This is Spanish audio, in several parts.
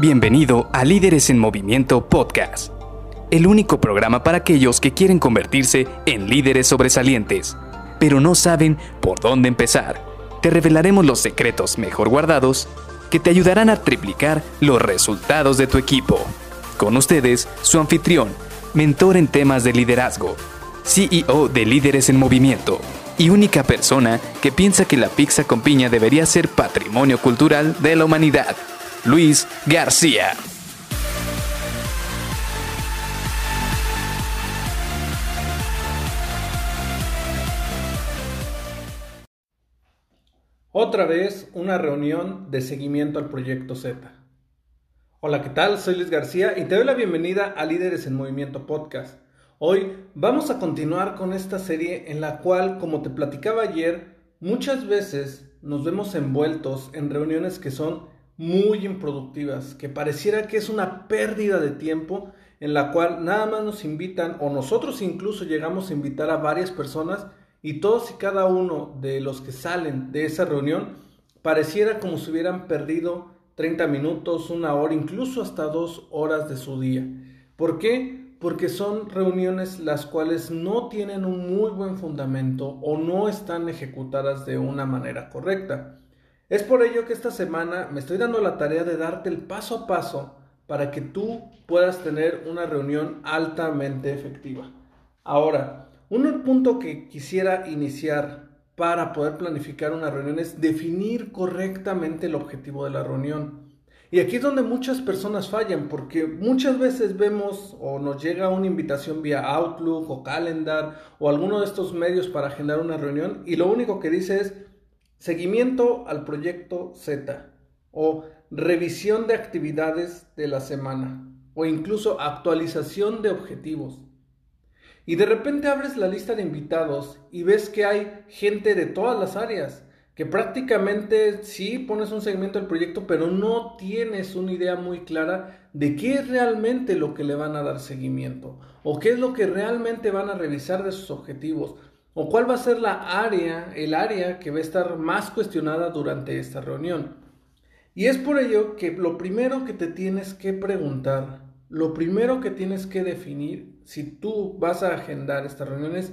Bienvenido a Líderes en Movimiento Podcast, el único programa para aquellos que quieren convertirse en líderes sobresalientes, pero no saben por dónde empezar. Te revelaremos los secretos mejor guardados que te ayudarán a triplicar los resultados de tu equipo. Con ustedes, su anfitrión, mentor en temas de liderazgo, CEO de Líderes en Movimiento y única persona que piensa que la pizza con piña debería ser patrimonio cultural de la humanidad, Luis García. Otra vez una reunión de seguimiento al proyecto Z. Hola, ¿qué tal? Soy Luis García y te doy la bienvenida a Líderes en Movimiento Podcast. Hoy vamos a continuar con esta serie en la cual, como te platicaba ayer, muchas veces nos vemos envueltos en reuniones que son muy improductivas, que pareciera que es una pérdida de tiempo en la cual nada más nos invitan o nosotros incluso llegamos a invitar a varias personas y todos y cada uno de los que salen de esa reunión pareciera como si hubieran perdido 30 minutos, una hora, incluso hasta dos horas de su día. ¿Por qué? Porque son reuniones las cuales no tienen un muy buen fundamento o no están ejecutadas de una manera correcta. Es por ello que esta semana me estoy dando la tarea de darte el paso a paso para que tú puedas tener una reunión altamente efectiva. Ahora, un punto que quisiera iniciar para poder planificar una reunión es definir correctamente el objetivo de la reunión. Y aquí es donde muchas personas fallan, porque muchas veces vemos o nos llega una invitación vía Outlook o Calendar o alguno de estos medios para agendar una reunión y lo único que dice es seguimiento al proyecto Z o revisión de actividades de la semana o incluso actualización de objetivos. Y de repente abres la lista de invitados y ves que hay gente de todas las áreas, que prácticamente sí pones un segmento del proyecto, pero no tienes una idea muy clara de qué es realmente lo que le van a dar seguimiento, o qué es lo que realmente van a revisar de sus objetivos, o cuál va a ser la área, el área que va a estar más cuestionada durante esta reunión. Y es por ello que lo primero que te tienes que preguntar lo primero que tienes que definir si tú vas a agendar estas reuniones,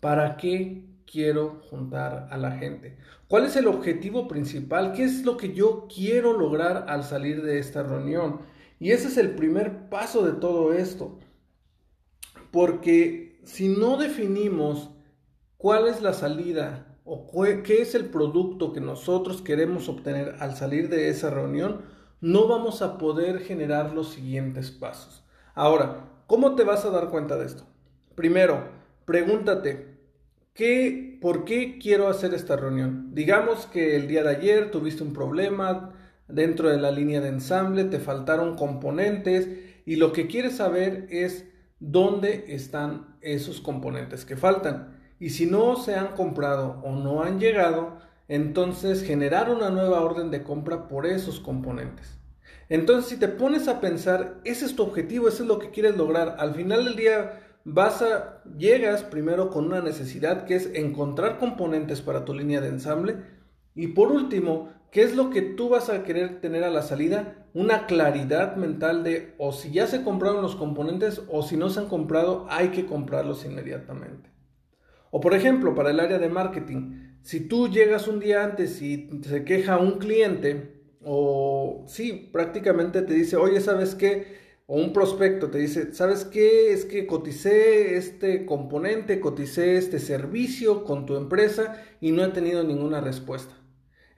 ¿para qué quiero juntar a la gente? ¿Cuál es el objetivo principal? ¿Qué es lo que yo quiero lograr al salir de esta reunión? Y ese es el primer paso de todo esto. Porque si no definimos cuál es la salida o qué es el producto que nosotros queremos obtener al salir de esa reunión, no vamos a poder generar los siguientes pasos. Ahora, ¿cómo te vas a dar cuenta de esto? Primero, pregúntate, ¿qué, ¿por qué quiero hacer esta reunión? Digamos que el día de ayer tuviste un problema dentro de la línea de ensamble, te faltaron componentes y lo que quieres saber es dónde están esos componentes que faltan. Y si no se han comprado o no han llegado, entonces generar una nueva orden de compra por esos componentes. Entonces, si te pones a pensar, ese es tu objetivo, ese es lo que quieres lograr, al final del día vas a llegas primero con una necesidad que es encontrar componentes para tu línea de ensamble y por último, ¿qué es lo que tú vas a querer tener a la salida? Una claridad mental de o si ya se compraron los componentes o si no se han comprado, hay que comprarlos inmediatamente. O por ejemplo, para el área de marketing, si tú llegas un día antes y se queja un cliente, o sí, prácticamente te dice, oye, ¿sabes qué? O un prospecto te dice, ¿sabes qué? Es que coticé este componente, coticé este servicio con tu empresa y no he tenido ninguna respuesta.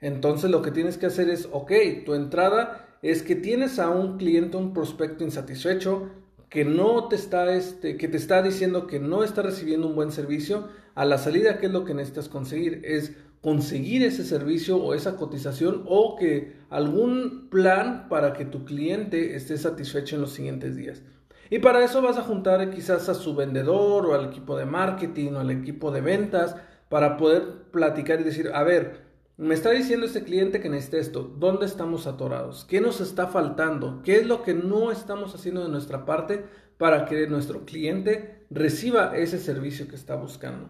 Entonces lo que tienes que hacer es, ok, tu entrada es que tienes a un cliente, un prospecto insatisfecho, que no te está, este, que te está diciendo que no está recibiendo un buen servicio, a la salida, ¿qué es lo que necesitas conseguir? Es conseguir ese servicio o esa cotización o que algún plan para que tu cliente esté satisfecho en los siguientes días. Y para eso vas a juntar quizás a su vendedor o al equipo de marketing o al equipo de ventas para poder platicar y decir, a ver, me está diciendo este cliente que necesita esto, ¿dónde estamos atorados? ¿Qué nos está faltando? ¿Qué es lo que no estamos haciendo de nuestra parte para que nuestro cliente reciba ese servicio que está buscando?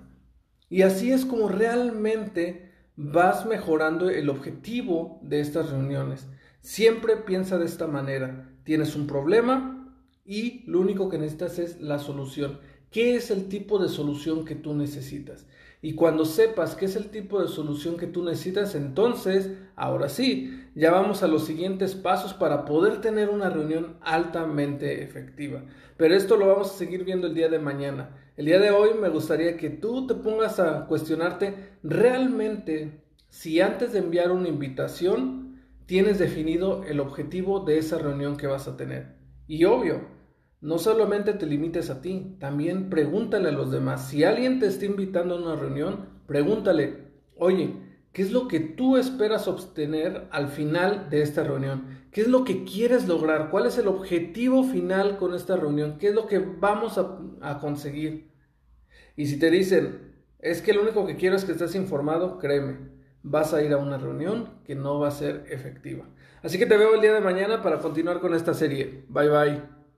Y así es como realmente vas mejorando el objetivo de estas reuniones. Siempre piensa de esta manera. Tienes un problema y lo único que necesitas es la solución. ¿Qué es el tipo de solución que tú necesitas? Y cuando sepas qué es el tipo de solución que tú necesitas, entonces, ahora sí, ya vamos a los siguientes pasos para poder tener una reunión altamente efectiva. Pero esto lo vamos a seguir viendo el día de mañana. El día de hoy me gustaría que tú te pongas a cuestionarte realmente si antes de enviar una invitación tienes definido el objetivo de esa reunión que vas a tener. Y obvio, no solamente te limites a ti, también pregúntale a los demás. Si alguien te está invitando a una reunión, pregúntale, oye, ¿qué es lo que tú esperas obtener al final de esta reunión? ¿Qué es lo que quieres lograr? ¿Cuál es el objetivo final con esta reunión? ¿Qué es lo que vamos a, conseguir? Y si te dicen, es que lo único que quiero es que estés informado, créeme, vas a ir a una reunión que no va a ser efectiva. Así que te veo el día de mañana para continuar con esta serie. Bye bye.